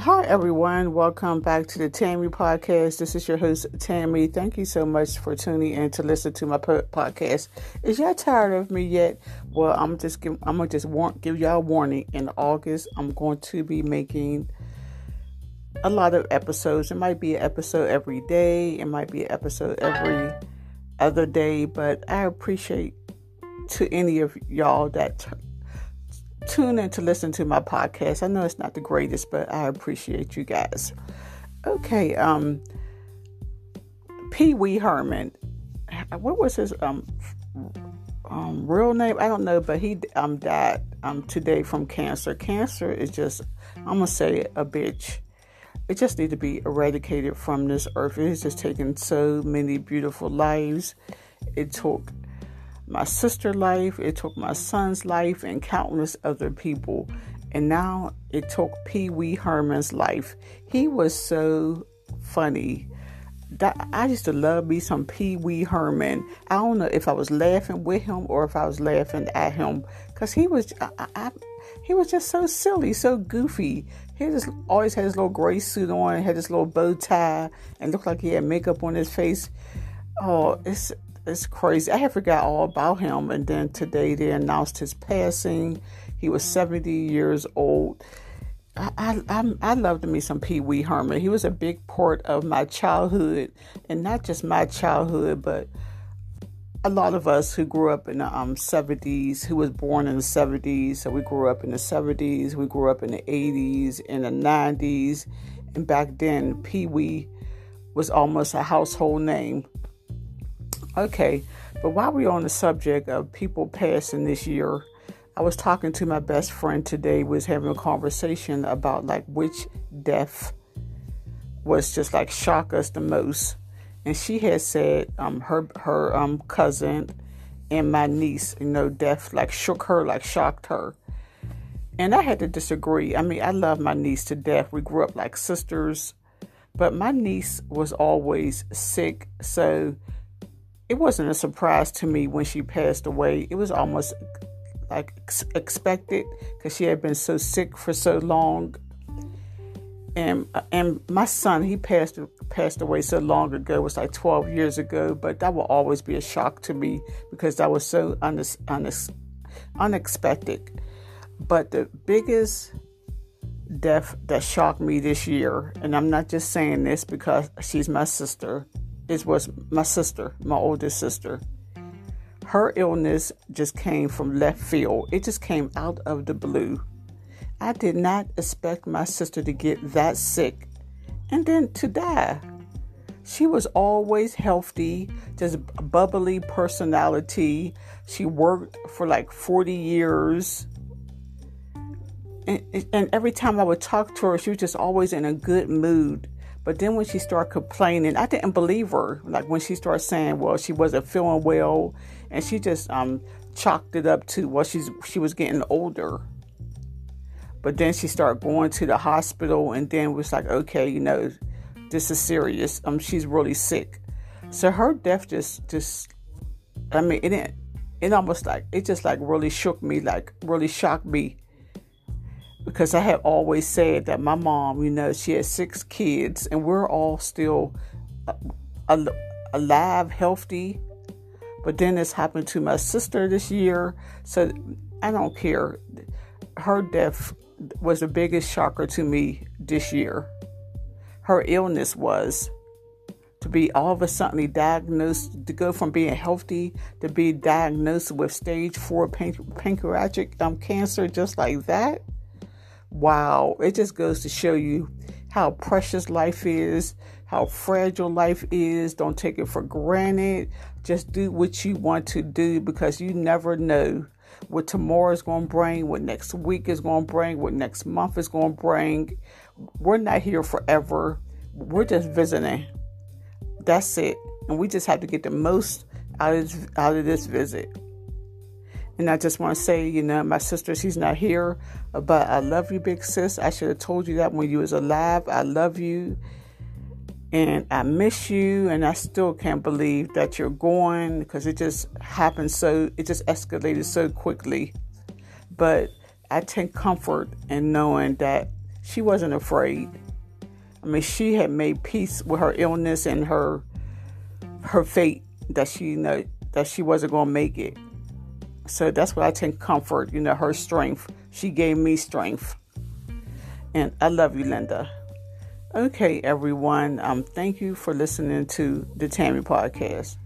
Hi, everyone. Welcome back to the Tammy Podcast. This is your host, Tammy. Thank you so much for tuning in to listen to my podcast. Is y'all tired of me yet? Well, I'm just give, I'm gonna just want, give y'all a warning. In August, I'm going to be making a lot of episodes. It might be an episode every day. It might be an episode every other day. But I appreciate to any of y'all that t- tune in to listen to my podcast. I know it's not the greatest, but I appreciate you guys. Okay, um, Pee Wee Herman. What was his um, um real name? I don't know, but he um died um today from cancer. Cancer is just I'm gonna say a bitch. It just needs to be eradicated from this earth. It has just taken so many beautiful lives. It took my sister's life, it took my son's life, and countless other people. And now it took Pee Wee Herman's life. He was so funny. That I used to love me some Pee Wee Herman. I don't know if I was laughing with him or if I was laughing at him, cause he was, I, I, he was just so silly, so goofy. He just always had his little gray suit on, had his little bow tie, and looked like he had makeup on his face. Oh, it's it's crazy. I had forgot all about him, and then today they announced his passing. He was 70 years old. I, I, I, I loved me some Pee Wee Herman. He was a big part of my childhood, and not just my childhood, but a lot of us who grew up in the um, 70s, who was born in the 70s. So we grew up in the 70s, we grew up in the 80s, in the 90s, and back then Pee Wee was almost a household name. Okay, but while we're on the subject of people passing this year, I was talking to my best friend today, was having a conversation about like which death was just like shock us the most. And she had said um her her um cousin and my niece, you know, death like shook her, like shocked her. And I had to disagree. I mean, I love my niece to death. We grew up like sisters, but my niece was always sick, so it wasn't a surprise to me when she passed away. It was almost like expected because she had been so sick for so long. And uh, and my son, he passed passed away so long ago. It was like 12 years ago, but that will always be a shock to me because that was so un, un, unexpected. But the biggest death that shocked me this year, and I'm not just saying this because she's my sister, it was my sister, my oldest sister. Her illness just came from left field. It just came out of the blue. I did not expect my sister to get that sick and then to die. She was always healthy, just bubbly personality. She worked for like 40 years. And, and every time I would talk to her, she was just always in a good mood. But then when she started complaining, I didn't believe her. Like when she started saying, well, she wasn't feeling well, and she just um, chalked it up to well, she's she was getting older. But then she started going to the hospital, and then was like, okay, you know, this is serious. Um, she's really sick. So her death just just, I mean, it it almost like it just like really shook me, like really shocked me because I have always said that my mom, you know, she has six kids and we're all still uh, alive, healthy. But then this happened to my sister this year. So I don't care. Her death was the biggest shocker to me this year. Her illness was to be all of a sudden diagnosed, to go from being healthy to be diagnosed with stage four pancreatic um, cancer just like that wow, it just goes to show you how precious life is, how fragile life is. Don't take it for granted. Just do what you want to do because you never know what tomorrow is going to bring, what next week is going to bring, what next month is going to bring. We're not here forever. We're just visiting. That's it. And we just have to get the most out of, out of this visit. And I just want to say, you know, my sister, she's not here, but I love you, big sis. I should have told you that when you was alive. I love you. And I miss you, and I still can't believe that you're going because it just happened so, it just escalated so quickly. But I take comfort in knowing that she wasn't afraid. I mean, she had made peace with her illness and her her fate that she you know that she wasn't going to make it. So that's why I take comfort, you know, her strength. She gave me strength. And I love you, Linda. Okay, everyone. Um, thank you for listening to the Tammy podcast.